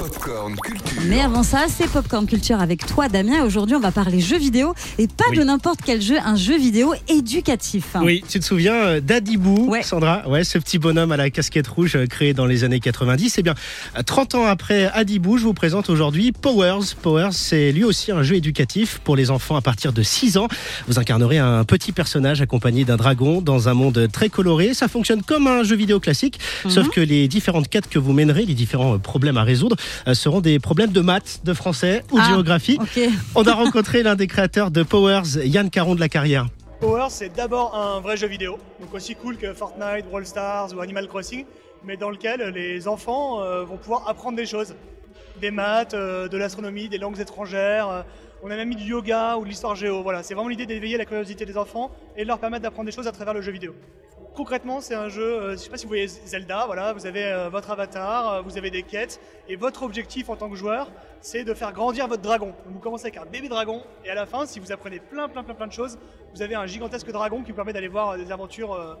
Popcorn Culture. Mais avant ça, c'est Popcorn Culture avec toi, Damien. Aujourd'hui, on va parler jeux vidéo et pas Oui. de n'importe quel jeu, un jeu vidéo éducatif. Oui, tu te souviens euh, d'Adibou, Ouais. Sandra? Ouais, ce petit bonhomme à la casquette rouge euh, créé dans les années 90. Eh bien, euh, 30 ans après Adibou, je vous présente aujourd'hui Powers. Powers, c'est lui aussi un jeu éducatif pour les enfants à partir de 6 ans. Vous incarnerez un petit personnage accompagné d'un dragon dans un monde très coloré. Ça fonctionne comme un jeu vidéo classique, Mhm. sauf que les différentes quêtes que vous mènerez, les différents euh, problèmes à résoudre, euh, seront des problèmes de maths, de français ou de Ah. géographie. On a rencontré l'un des créateurs de Powers, Yann Caron de la Carrière. Power, c'est d'abord un vrai jeu vidéo, donc aussi cool que Fortnite, Brawl Stars ou Animal Crossing, mais dans lequel les enfants euh, vont pouvoir apprendre des choses. Des maths, euh, de l'astronomie, des langues étrangères. euh, on a même mis du yoga ou de l'histoire géo. Voilà, c'est vraiment l'idée d'éveiller la curiosité des enfants et de leur permettre d'apprendre des choses à travers le jeu vidéo. Concrètement, c'est un jeu, euh, je sais pas si vous voyez Zelda, voilà, vous avez euh, votre avatar, euh, vous avez des quêtes, et votre objectif en tant que joueur, c'est de faire grandir votre dragon. Donc, vous commencez avec un bébé dragon, et à la fin, si vous apprenez plein, plein, plein, plein de choses, vous avez un gigantesque dragon qui vous permet d'aller voir euh, des aventures euh,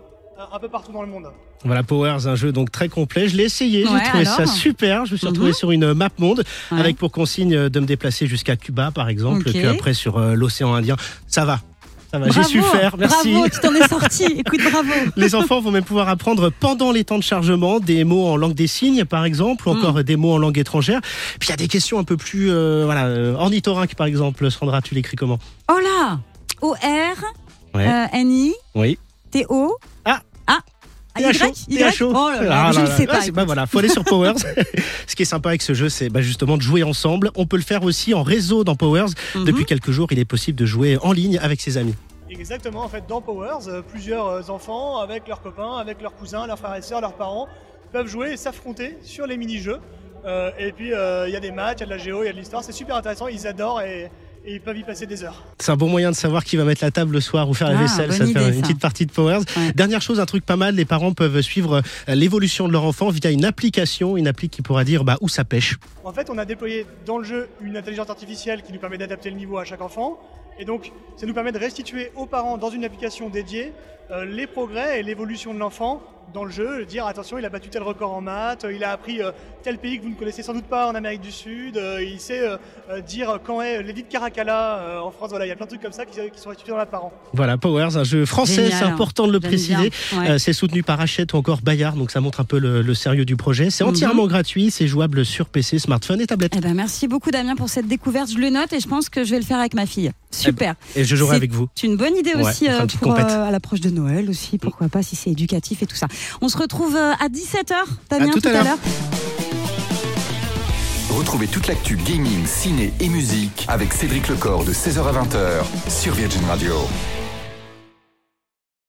un- peu partout dans le monde. Voilà, Powers, un jeu donc très complet. Je l'ai essayé, Ouais, j'ai trouvé alors ça super. Je me suis retrouvé Mhm. sur une map monde Ouais. avec pour consigne de me déplacer jusqu'à Cuba, par exemple, puis après sur l'océan Indien. Ça va, ça va, j'ai su faire. Merci. Bravo, tu t'en es sorti. Écoute, bravo. Les enfants vont même pouvoir apprendre pendant les temps de chargement des mots en langue des signes, par exemple, ou encore des mots en langue étrangère. Puis il y a des questions un peu plus, euh, voilà, euh, ornithorynques, par exemple. Sandra, tu l'écris comment? Oh là O-R, Ouais. euh, N-I, Oui. T-O. Ah. Ah. Ah, Y, y THO. Oh là là, Ah je ne sais pas. bah voilà, faut aller sur Powers. Ce qui est sympa avec ce jeu, c'est bah, justement de jouer ensemble. On peut le faire aussi en réseau dans Powers. Mhm. Depuis quelques jours, il est possible de jouer en ligne avec ses amis. Exactement, en fait, dans Powers, euh, plusieurs euh, enfants, avec leurs copains, avec leurs cousins, leurs frères et sœurs, leurs parents, peuvent jouer et s'affronter sur les mini-jeux. Euh, et puis, euh, il y a des matchs, il y a de la géo, il y a de l'histoire, c'est super intéressant, ils adorent et, et ils peuvent y passer des heures. C'est un bon moyen de savoir qui va mettre la table le soir ou faire la Ah, vaisselle. Ça fait une ça. petite partie de Powers. Ouais. Dernière chose, un truc pas mal, les parents peuvent suivre euh, l'évolution de leur enfant via une application, une appli qui pourra dire bah, où ça pêche. En fait, on a déployé dans le jeu une intelligence artificielle qui nous permet d'adapter le niveau à chaque enfant. Et donc, ça nous permet de restituer aux parents dans une application dédiée euh, les progrès et l'évolution de l'enfant dans le jeu. Dire attention, il a battu tel record en maths, il a appris euh, tel pays que vous ne connaissez sans doute pas en Amérique du Sud, euh, il sait euh, dire quand est l'édit de Caracalla euh, en France. Voilà, il y a plein de trucs comme ça qui, qui sont restitués dans la parent. Voilà, Powers, un jeu français, c'est important de le préciser. Ouais. Euh, c'est soutenu par Hachette ou encore Bayard, donc ça montre un peu le, le sérieux du projet. C'est Mhm. entièrement gratuit, c'est jouable sur PC, smartphone et tablette. Eh ben, merci beaucoup Damien pour cette découverte. Je le note et je pense que je vais le faire avec ma fille. Super. Et je jouerai avec vous. C'est une bonne idée Ouais, aussi euh, pour, euh, à l'approche de Noël aussi. Pourquoi pas si c'est éducatif et tout ça. On se retrouve euh, à 17h, Damien, tout à l'heure. Retrouvez toute l'actu gaming, ciné et musique avec Cédric Lecor de 16h à 20h sur Virgin Radio.